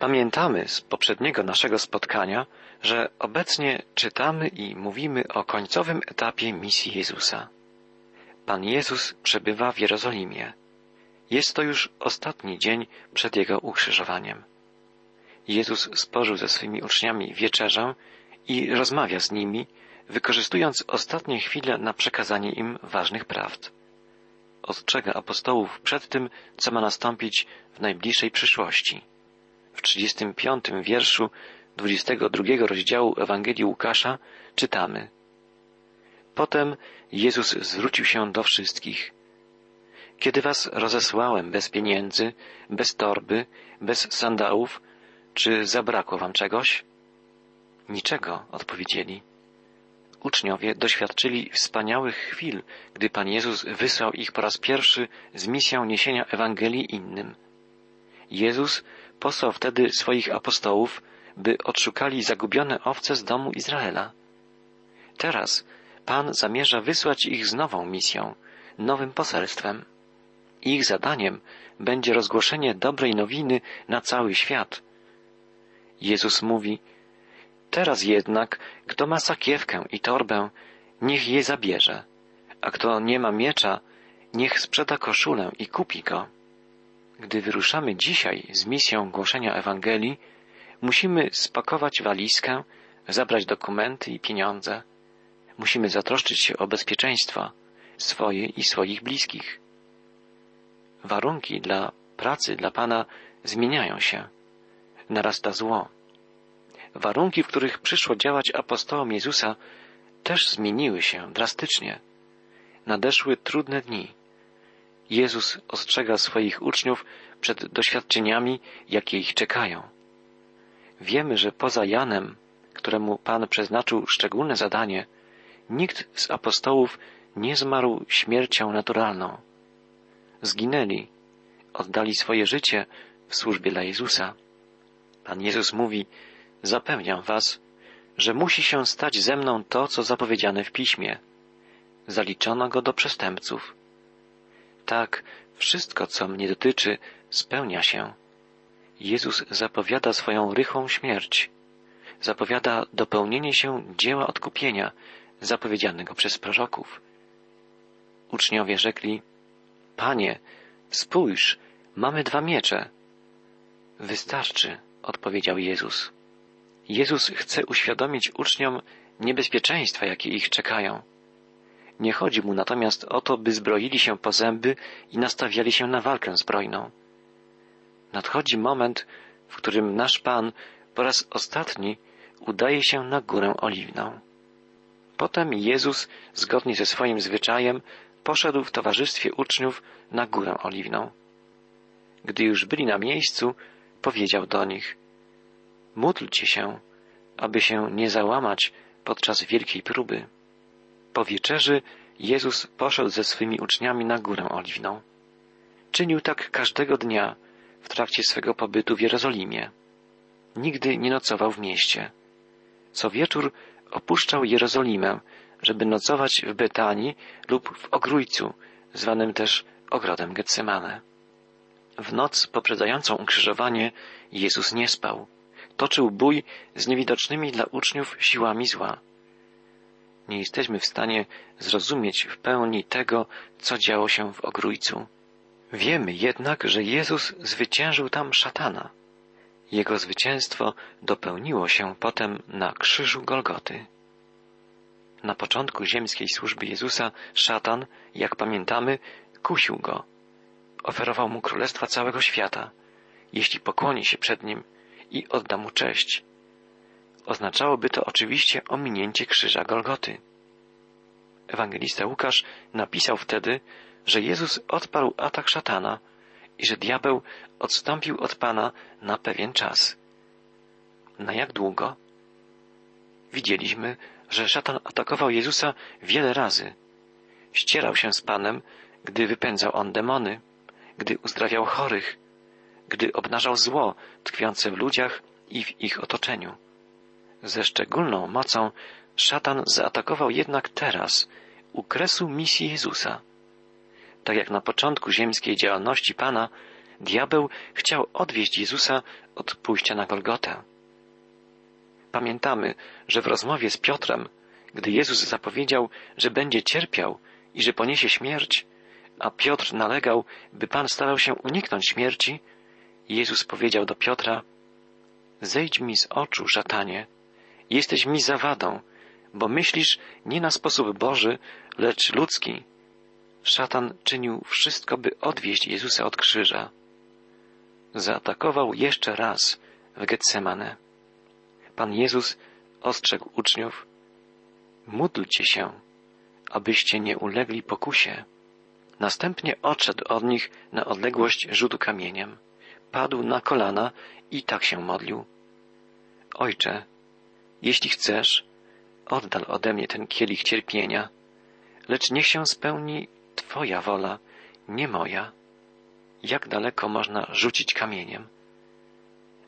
Pamiętamy z poprzedniego naszego spotkania, że obecnie czytamy i mówimy o końcowym etapie misji Jezusa. Pan Jezus przebywa w Jerozolimie. Jest to już ostatni dzień przed Jego ukrzyżowaniem. Jezus spożył ze swymi uczniami wieczerzę i rozmawia z nimi, wykorzystując ostatnie chwile na przekazanie im ważnych prawd. Ostrzega apostołów przed tym, co ma nastąpić w najbliższej przyszłości. W 35 wierszu 22 rozdziału Ewangelii Łukasza czytamy Potem Jezus zwrócił się do wszystkich. Kiedy was rozesłałem bez pieniędzy, bez torby, bez sandałów, czy zabrakło wam czegoś? Niczego, odpowiedzieli. Uczniowie doświadczyli wspaniałych chwil, gdy Pan Jezus wysłał ich po raz pierwszy z misją niesienia Ewangelii innym. Jezus posłał wtedy swoich apostołów, by odszukali zagubione owce z domu Izraela. Teraz Pan zamierza wysłać ich z nową misją, nowym poselstwem. Ich zadaniem będzie rozgłoszenie dobrej nowiny na cały świat. Jezus mówi, Teraz jednak, kto ma sakiewkę i torbę, niech je zabierze, a kto nie ma miecza, niech sprzeda koszulę i kupi go. Gdy wyruszamy dzisiaj z misją głoszenia Ewangelii, musimy spakować walizkę, zabrać dokumenty i pieniądze. Musimy zatroszczyć się o bezpieczeństwo swoje i swoich bliskich. Warunki dla pracy dla Pana zmieniają się. Narasta zło. Warunki, w których przyszło działać apostołom Jezusa, też zmieniły się drastycznie. Nadeszły trudne dni. Jezus ostrzega swoich uczniów przed doświadczeniami, jakie ich czekają. Wiemy, że poza Janem, któremu Pan przeznaczył szczególne zadanie, nikt z apostołów nie zmarł śmiercią naturalną. Zginęli, oddali swoje życie w służbie dla Jezusa. Pan Jezus mówi, zapewniam was, że musi się stać ze mną to, co zapowiedziane w piśmie. Zaliczono go do przestępców. Tak, wszystko, co mnie dotyczy, spełnia się. Jezus zapowiada swoją rychłą śmierć. Zapowiada dopełnienie się dzieła odkupienia zapowiedzianego przez proroków. Uczniowie rzekli, Panie, spójrz, mamy dwa miecze. Wystarczy, odpowiedział Jezus. Jezus chce uświadomić uczniom niebezpieczeństwa, jakie ich czekają. Nie chodzi mu natomiast o to, by zbroili się po zęby i nastawiali się na walkę zbrojną. Nadchodzi moment, w którym nasz Pan po raz ostatni udaje się na górę oliwną. Potem Jezus, zgodnie ze swoim zwyczajem, poszedł w towarzystwie uczniów na górę oliwną. Gdy już byli na miejscu, powiedział do nich: Módlcie się, aby się nie załamać podczas wielkiej próby. Po wieczerzy Jezus poszedł ze swymi uczniami na górę oliwną. Czynił tak każdego dnia w trakcie swego pobytu w Jerozolimie. Nigdy nie nocował w mieście. Co wieczór opuszczał Jerozolimę, żeby nocować w Betanii lub w Ogrójcu, zwanym też ogrodem Getsemane. W noc poprzedzającą ukrzyżowanie Jezus nie spał. Toczył bój z niewidocznymi dla uczniów siłami zła. Nie jesteśmy w stanie zrozumieć w pełni tego, co działo się w Ogrójcu. Wiemy jednak, że Jezus zwyciężył tam szatana. Jego zwycięstwo dopełniło się potem na krzyżu Golgoty. Na początku ziemskiej służby Jezusa szatan, jak pamiętamy, kusił go. Oferował mu królestwa całego świata, jeśli pokłoni się przed nim i odda mu cześć. Oznaczałoby to oczywiście ominięcie krzyża Golgoty. Ewangelista Łukasz napisał wtedy, że Jezus odparł atak szatana i że diabeł odstąpił od Pana na pewien czas. Na jak długo? Widzieliśmy, że szatan atakował Jezusa wiele razy. Ścierał się z Panem, gdy wypędzał on demony, gdy uzdrawiał chorych, gdy obnażał zło tkwiące w ludziach i w ich otoczeniu. Ze szczególną mocą szatan zaatakował jednak teraz, u kresu misji Jezusa. Tak jak na początku ziemskiej działalności Pana, diabeł chciał odwieść Jezusa od pójścia na Golgotę. Pamiętamy, że w rozmowie z Piotrem, gdy Jezus zapowiedział, że będzie cierpiał i że poniesie śmierć, a Piotr nalegał, by Pan starał się uniknąć śmierci, Jezus powiedział do Piotra, Zejdź mi z oczu, szatanie, jesteś mi zawadą, bo myślisz nie na sposób Boży, lecz ludzki. Szatan czynił wszystko, by odwieźć Jezusa od krzyża. Zaatakował jeszcze raz w Getsemane. Pan Jezus ostrzegł uczniów, módlcie się, abyście nie ulegli pokusie. Następnie odszedł od nich na odległość rzutu kamieniem. Padł na kolana i tak się modlił. Ojcze, jeśli chcesz, oddal ode mnie ten kielich cierpienia, lecz niech się spełni Twoja wola, nie moja. Jak daleko można rzucić kamieniem?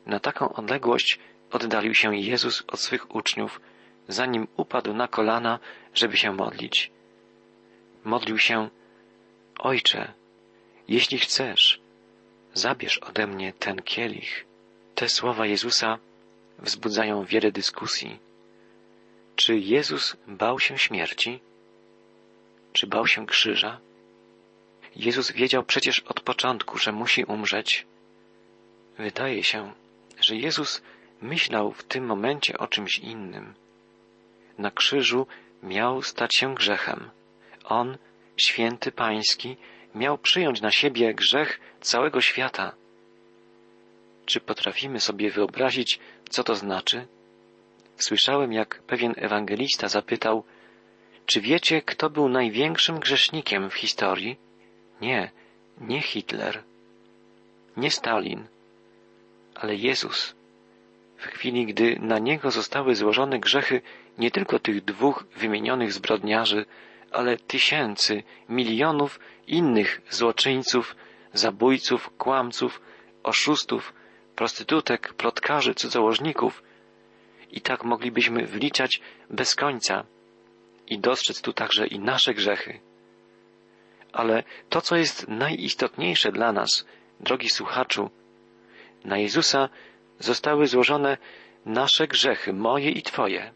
Na taką odległość oddalił się Jezus od swych uczniów, zanim upadł na kolana, żeby się modlić. Modlił się, Ojcze, jeśli chcesz, zabierz ode mnie ten kielich. Te słowa Jezusa wzbudzają wiele dyskusji. Czy Jezus bał się śmierci? Czy bał się krzyża? Jezus wiedział przecież od początku, że musi umrzeć. Wydaje się, że Jezus myślał w tym momencie o czymś innym. Na krzyżu miał stać się grzechem. On, święty pański, miał przyjąć na siebie grzech całego świata. Czy potrafimy sobie wyobrazić, co to znaczy? Słyszałem, jak pewien ewangelista zapytał, czy wiecie, kto był największym grzesznikiem w historii? Nie, nie Hitler, nie Stalin, ale Jezus. W chwili, gdy na niego zostały złożone grzechy nie tylko tych dwóch wymienionych zbrodniarzy, ale tysięcy, milionów innych złoczyńców, zabójców, kłamców, oszustów, prostytutek, plotkarzy, cudzołożników. I tak moglibyśmy wliczać bez końca i dostrzec tu także i nasze grzechy. Ale to, co jest najistotniejsze dla nas, drogi słuchaczu, na Jezusa zostały złożone nasze grzechy, moje i Twoje.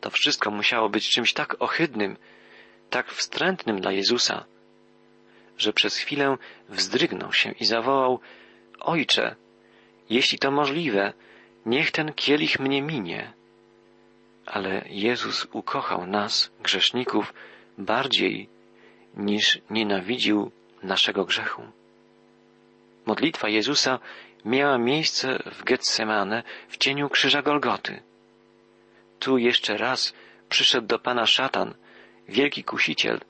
To wszystko musiało być czymś tak ohydnym, tak wstrętnym dla Jezusa, że przez chwilę wzdrygnął się i zawołał Ojcze, jeśli to możliwe, niech ten kielich mnie minie. Ale Jezus ukochał nas, grzeszników, bardziej niż nienawidził naszego grzechu. Modlitwa Jezusa miała miejsce w Getsemane w cieniu krzyża Golgoty. Tu jeszcze raz przyszedł do Pana szatan, wielki kusiciel,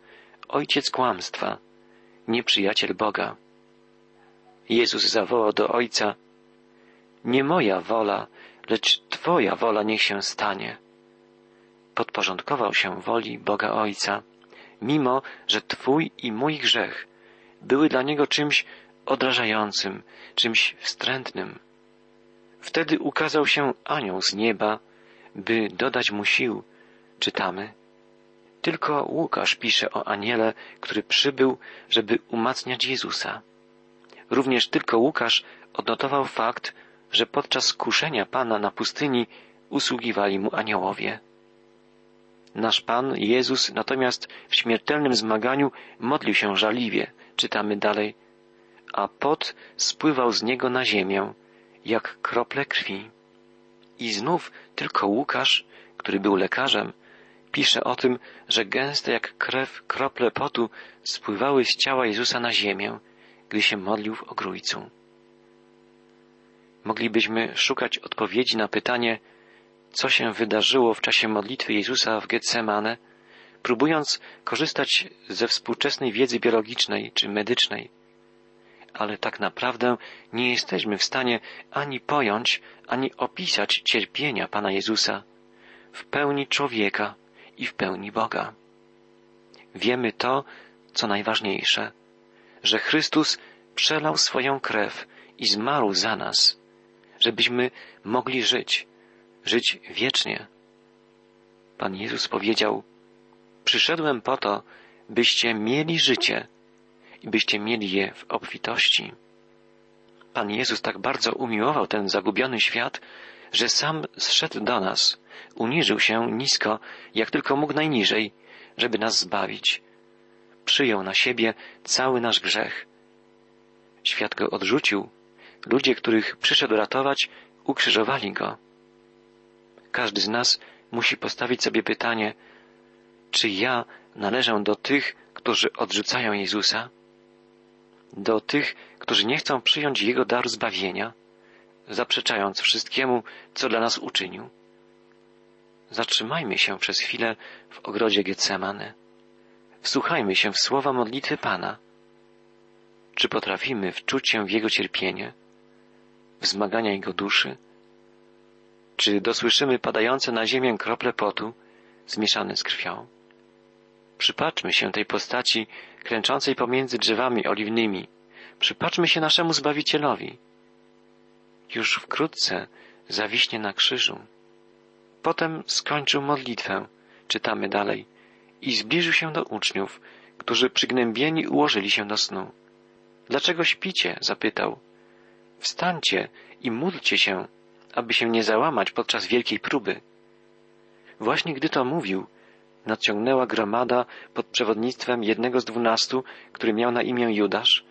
ojciec kłamstwa, nieprzyjaciel Boga. Jezus zawołał do Ojca, nie moja wola, lecz Twoja wola niech się stanie. Podporządkował się woli Boga Ojca, mimo że Twój i mój grzech były dla Niego czymś odrażającym, czymś wstrętnym. Wtedy ukazał się anioł z nieba, by dodać mu sił, czytamy. Tylko Łukasz pisze o aniele, który przybył, żeby umacniać Jezusa. Również tylko Łukasz odnotował fakt, że podczas kuszenia Pana na pustyni usługiwali mu aniołowie. Nasz Pan Jezus natomiast w śmiertelnym zmaganiu modlił się żaliwie, czytamy dalej, a pot spływał z niego na ziemię, jak krople krwi. I znów tylko Łukasz, który był lekarzem, pisze o tym, że gęste jak krew krople potu spływały z ciała Jezusa na ziemię, gdy się modlił w ogrójcu. Moglibyśmy szukać odpowiedzi na pytanie, co się wydarzyło w czasie modlitwy Jezusa w Getsemane, próbując korzystać ze współczesnej wiedzy biologicznej czy medycznej. Ale tak naprawdę nie jesteśmy w stanie ani pojąć, ani opisać cierpienia Pana Jezusa w pełni człowieka i w pełni Boga. Wiemy to, co najważniejsze, że Chrystus przelał swoją krew i zmarł za nas, żebyśmy mogli żyć, żyć wiecznie. Pan Jezus powiedział, przyszedłem po to, byście mieli życie i byście mieli je w obfitości. Pan Jezus tak bardzo umiłował ten zagubiony świat, że sam zszedł do nas, uniżył się nisko, jak tylko mógł najniżej, żeby nas zbawić. Przyjął na siebie cały nasz grzech. Świat go odrzucił. Ludzie, których przyszedł ratować, ukrzyżowali go. Każdy z nas musi postawić sobie pytanie, czy ja należę do tych, którzy odrzucają Jezusa? Do tych, którzy nie chcą przyjąć Jego daru zbawienia, zaprzeczając wszystkiemu, co dla nas uczynił? Zatrzymajmy się przez chwilę w ogrodzie Getsemane. Wsłuchajmy się w słowa modlitwy Pana. Czy potrafimy wczuć się w Jego cierpienie, w zmagania Jego duszy? Czy dosłyszymy padające na ziemię krople potu zmieszane z krwią? Przypatrzmy się tej postaci klęczącej pomiędzy drzewami oliwnymi. Przypatrzmy się naszemu Zbawicielowi. Już wkrótce zawiśnie na krzyżu. Potem skończył modlitwę, czytamy dalej, i zbliżył się do uczniów, którzy przygnębieni ułożyli się do snu. Dlaczego śpicie? zapytał. Wstańcie i módlcie się, aby się nie załamać podczas wielkiej próby. Właśnie gdy to mówił, nadciągnęła gromada pod przewodnictwem jednego z dwunastu, który miał na imię Judasz.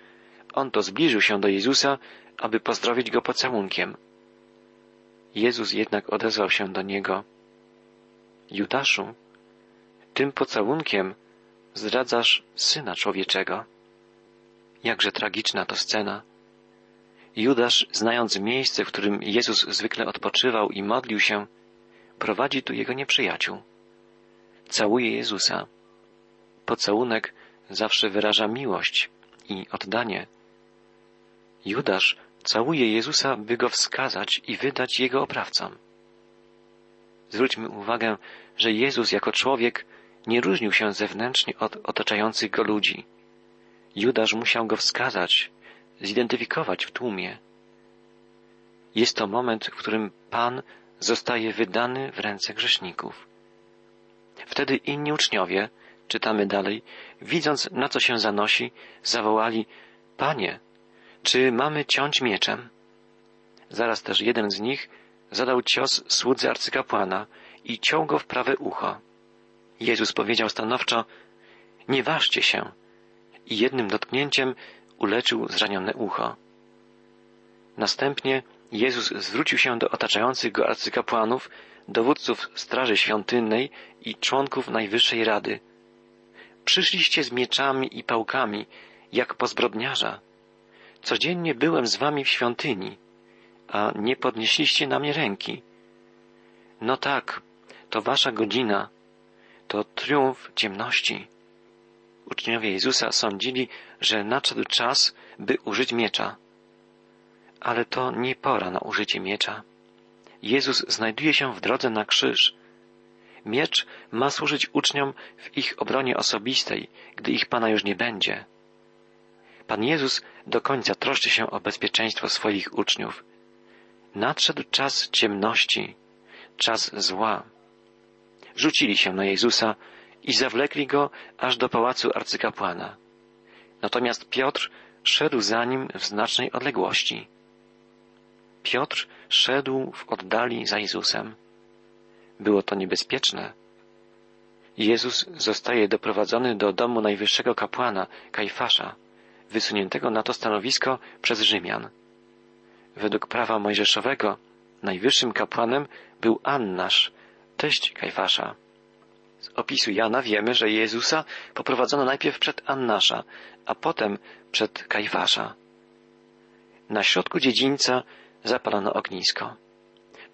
On to zbliżył się do Jezusa, aby pozdrowić go pocałunkiem. Jezus jednak odezwał się do niego. Judaszu, tym pocałunkiem zdradzasz Syna Człowieczego. Jakże tragiczna to scena. Judasz, znając miejsce, w którym Jezus zwykle odpoczywał i modlił się, prowadzi tu jego nieprzyjaciół. Całuje Jezusa. Pocałunek zawsze wyraża miłość i oddanie. Judasz całuje Jezusa, by go wskazać i wydać jego oprawcom. Zwróćmy uwagę, że Jezus jako człowiek nie różnił się zewnętrznie od otaczających go ludzi. Judasz musiał go wskazać, zidentyfikować w tłumie. Jest to moment, w którym Pan zostaje wydany w ręce grzeszników. Wtedy inni uczniowie, czytamy dalej, widząc na co się zanosi, zawołali, Panie, czy mamy ciąć mieczem? Zaraz też jeden z nich zadał cios słudzy arcykapłana i ciął go w prawe ucho. Jezus powiedział stanowczo, nie ważcie się i jednym dotknięciem uleczył zranione ucho. Następnie Jezus zwrócił się do otaczających go arcykapłanów, dowódców Straży Świątynnej i członków Najwyższej Rady. Przyszliście z mieczami i pałkami, jak po zbrodniarza. Codziennie byłem z wami w świątyni, a nie podnieśliście na mnie ręki. No tak, to wasza godzina, to triumf ciemności. Uczniowie Jezusa sądzili, że nadszedł czas, by użyć miecza. Ale to nie pora na użycie miecza. Jezus znajduje się w drodze na krzyż. Miecz ma służyć uczniom w ich obronie osobistej, gdy ich Pana już nie będzie. Pan Jezus do końca troszczy się o bezpieczeństwo swoich uczniów. Nadszedł czas ciemności, czas zła. Rzucili się na Jezusa i zawlekli go aż do pałacu arcykapłana. Natomiast Piotr szedł za nim w znacznej odległości. Piotr szedł w oddali za Jezusem. Było to niebezpieczne. Jezus zostaje doprowadzony do domu najwyższego kapłana, Kajfasza, wysuniętego na to stanowisko przez Rzymian. Według prawa mojżeszowego najwyższym kapłanem był Annasz, teść Kajfasza. Z opisu Jana wiemy, że Jezusa poprowadzono najpierw przed Annasza, a potem przed Kajfasza. Na środku dziedzińca zapalono ognisko.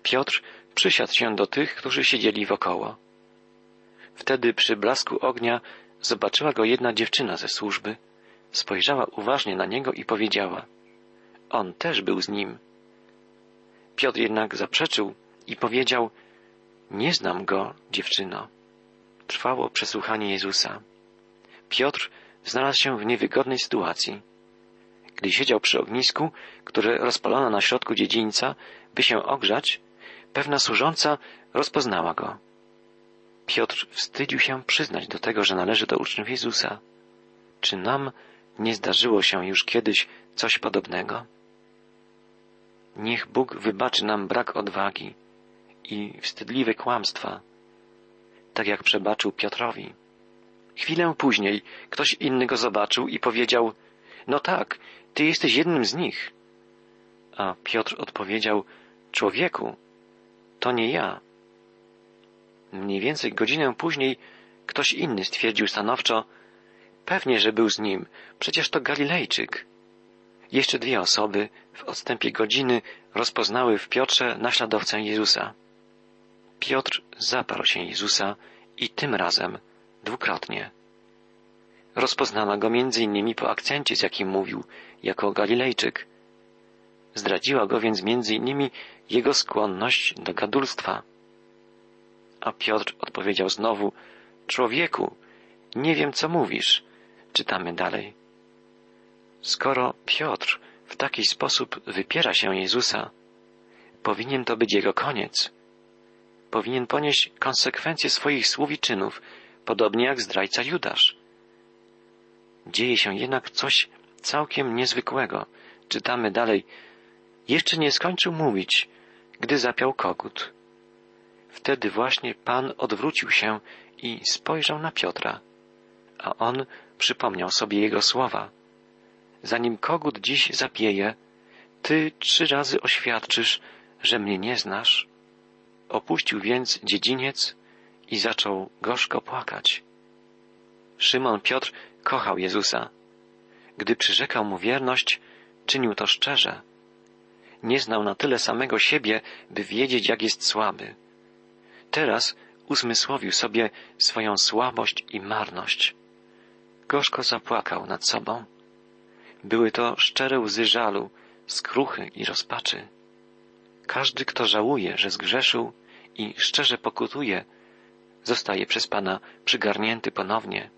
Piotr przysiadł się do tych, którzy siedzieli wokoło. Wtedy przy blasku ognia zobaczyła go jedna dziewczyna ze służby, spojrzała uważnie na niego i powiedziała On też był z nim. Piotr jednak zaprzeczył i powiedział Nie znam go, dziewczyno. Trwało przesłuchanie Jezusa. Piotr znalazł się w niewygodnej sytuacji. Gdy siedział przy ognisku, które rozpalono na środku dziedzińca, by się ogrzać, pewna służąca rozpoznała go. Piotr wstydził się przyznać do tego, że należy do uczniów Jezusa. Czy nam nie zdarzyło się już kiedyś coś podobnego? Niech Bóg wybaczy nam brak odwagi i wstydliwe kłamstwa, tak jak przebaczył Piotrowi. Chwilę później ktoś inny go zobaczył i powiedział, no tak, ty jesteś jednym z nich. A Piotr odpowiedział, człowieku, to nie ja. Mniej więcej godzinę później ktoś inny stwierdził stanowczo, pewnie, że był z nim, przecież to Galilejczyk. Jeszcze dwie osoby w odstępie godziny rozpoznały w Piotrze naśladowcę Jezusa. Piotr zaparł się Jezusa i tym razem dwukrotnie. Rozpoznała go między innymi po akcencie, z jakim mówił, jako Galilejczyk. Zdradziła go więc między innymi jego skłonność do gadulstwa. A Piotr odpowiedział znowu, człowieku, nie wiem co mówisz. Czytamy dalej. Skoro Piotr w taki sposób wypiera się Jezusa, powinien to być jego koniec. Powinien ponieść konsekwencje swoich słów i czynów, podobnie jak zdrajca Judasz. Dzieje się jednak coś całkiem niezwykłego. Czytamy dalej. Jeszcze nie skończył mówić, gdy zapiał kogut. Wtedy właśnie Pan odwrócił się i spojrzał na Piotra, a on przypomniał sobie jego słowa. Zanim kogut dziś zapieje, ty trzy razy oświadczysz, że mnie nie znasz. Opuścił więc dziedziniec i zaczął gorzko płakać. Szymon Piotr kochał Jezusa. Gdy przyrzekał mu wierność, czynił to szczerze. Nie znał na tyle samego siebie, by wiedzieć, jak jest słaby. Teraz uzmysłowił sobie swoją słabość i marność. Gorzko zapłakał nad sobą. Były to szczere łzy żalu, skruchy i rozpaczy. Każdy, kto żałuje, że zgrzeszył i szczerze pokutuje, zostaje przez Pana przygarnięty ponownie.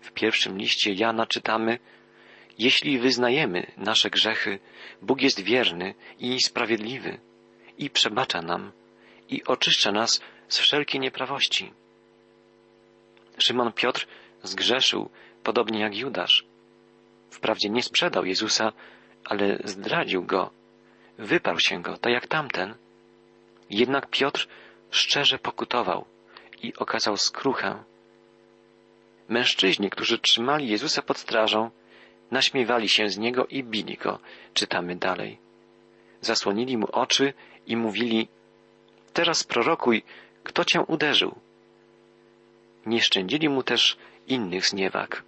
W pierwszym liście Jana czytamy, jeśli wyznajemy nasze grzechy, Bóg jest wierny i sprawiedliwy i przebacza nam i oczyszcza nas z wszelkiej nieprawości. Szymon Piotr zgrzeszył, podobnie jak Judasz. Wprawdzie nie sprzedał Jezusa, ale zdradził go, wyparł się go, tak jak tamten. Jednak Piotr szczerze pokutował i okazał skruchę. Mężczyźni, którzy trzymali Jezusa pod strażą, naśmiewali się z niego i bili go, czytamy dalej. Zasłonili mu oczy i mówili, teraz prorokuj, kto cię uderzył. Nie szczędzili mu też innych zniewag.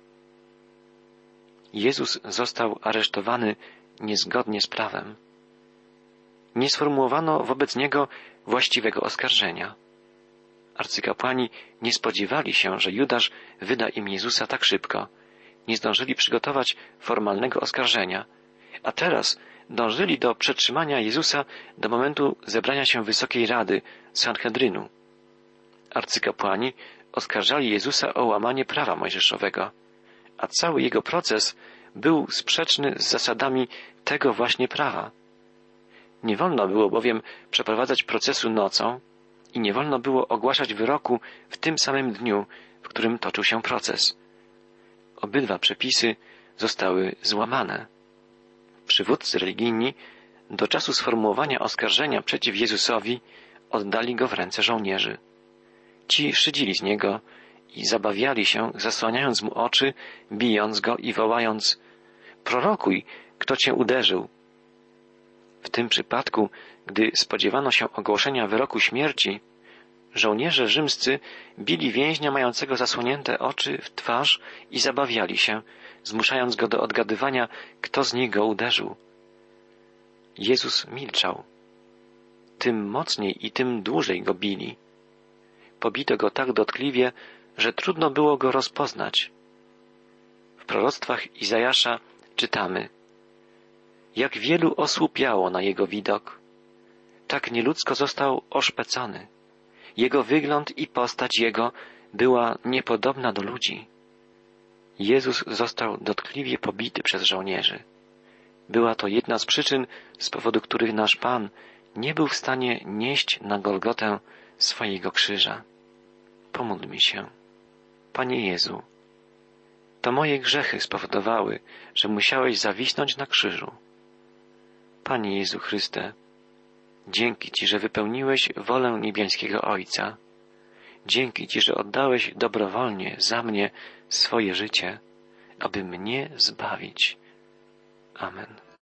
Jezus został aresztowany niezgodnie z prawem. Nie sformułowano wobec niego właściwego oskarżenia. Arcykapłani nie spodziewali się, że Judasz wyda im Jezusa tak szybko. Nie zdążyli przygotować formalnego oskarżenia, a teraz dążyli do przetrzymania Jezusa do momentu zebrania się Wysokiej Rady Sanhedrynu. Arcykapłani oskarżali Jezusa o łamanie prawa mojżeszowego, a cały jego proces był sprzeczny z zasadami tego właśnie prawa. Nie wolno było bowiem przeprowadzać procesu nocą i nie wolno było ogłaszać wyroku w tym samym dniu, w którym toczył się proces. Obydwa przepisy zostały złamane. Przywódcy religijni do czasu sformułowania oskarżenia przeciw Jezusowi oddali go w ręce żołnierzy. Ci szydzili z niego i zabawiali się, zasłaniając mu oczy, bijąc go i wołając Prorokuj, kto cię uderzył. W tym przypadku, gdy spodziewano się ogłoszenia wyroku śmierci, żołnierze rzymscy bili więźnia mającego zasłonięte oczy w twarz i zabawiali się, zmuszając go do odgadywania, kto z nich go uderzył. Jezus milczał. Tym mocniej i tym dłużej go bili. Pobito go tak dotkliwie, że trudno było go rozpoznać. W proroctwach Izajasza czytamy Jak wielu osłupiało na jego widok, tak nieludzko został oszpecony. Jego wygląd i postać jego była niepodobna do ludzi. Jezus został dotkliwie pobity przez żołnierzy. Była to jedna z przyczyn, z powodu których nasz Pan nie był w stanie nieść na Golgotę swojego krzyża. Pomódl się. Panie Jezu, to moje grzechy spowodowały, że musiałeś zawisnąć na krzyżu. Panie Jezu Chryste, dzięki Ci, że wypełniłeś wolę niebiańskiego Ojca. Dzięki Ci, że oddałeś dobrowolnie za mnie swoje życie, aby mnie zbawić. Amen.